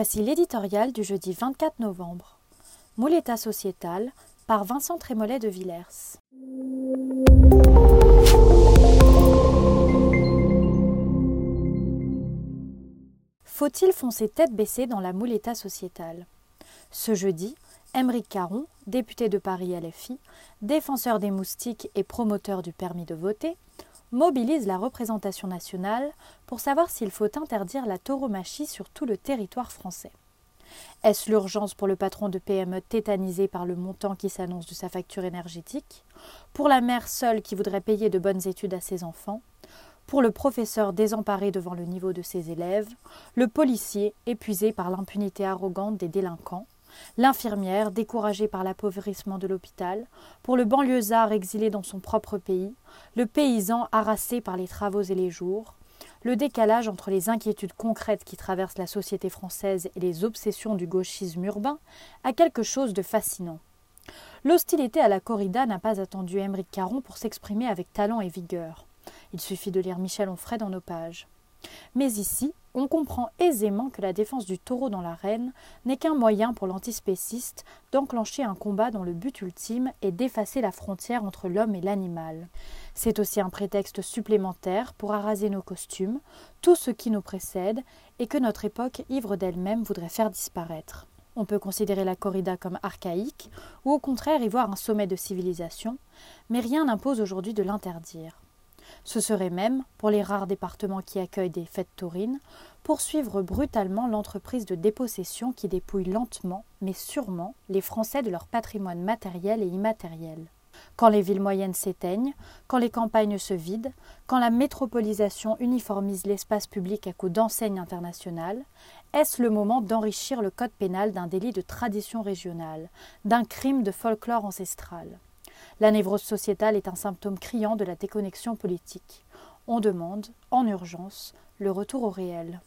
Voici l'éditorial du jeudi 24 novembre. Mouletta sociétal par Vincent Trémollet de Villers. Faut-il foncer tête baissée dans la mouletta sociétale Ce jeudi, Émeric Caron, député de Paris LFI, défenseur des moustiques et promoteur du permis de voter, mobilise la représentation nationale pour savoir s'il faut interdire la tauromachie sur tout le territoire français. Est-ce l'urgence pour le patron de PME tétanisé par le montant qui s'annonce de sa facture énergétique? Pour la mère seule qui voudrait payer de bonnes études à ses enfants? Pour le professeur désemparé devant le niveau de ses élèves? Le policier épuisé par l'impunité arrogante des délinquants? L'infirmière découragée par l'appauvrissement de l'hôpital, pour le banlieusard exilé dans son propre pays, le paysan harassé par les travaux et les jours, le décalage entre les inquiétudes concrètes qui traversent la société française et les obsessions du gauchisme urbain a quelque chose de fascinant. L'hostilité à la corrida n'a pas attendu Émeric Caron pour s'exprimer avec talent et vigueur. Il suffit de lire Michel Onfray dans nos pages. Mais ici, on comprend aisément que la défense du taureau dans l'arène n'est qu'un moyen pour l'antispéciste d'enclencher un combat dont le but ultime est d'effacer la frontière entre l'homme et l'animal. C'est aussi un prétexte supplémentaire pour araser nos costumes, tout ce qui nous précède et que notre époque ivre d'elle-même voudrait faire disparaître. On peut considérer la corrida comme archaïque, ou au contraire y voir un sommet de civilisation, mais rien n'impose aujourd'hui de l'interdire. Ce serait même, pour les rares départements qui accueillent des fêtes taurines, poursuivre brutalement l'entreprise de dépossession qui dépouille lentement, mais sûrement, les Français de leur patrimoine matériel et immatériel. Quand les villes moyennes s'éteignent, quand les campagnes se vident, quand la métropolisation uniformise l'espace public à coups d'enseignes internationales, est-ce le moment d'enrichir le code pénal d'un délit de tradition régionale, d'un crime de folklore ancestral? La névrose sociétale est un symptôme criant de la déconnexion politique. On demande, en urgence, le retour au réel.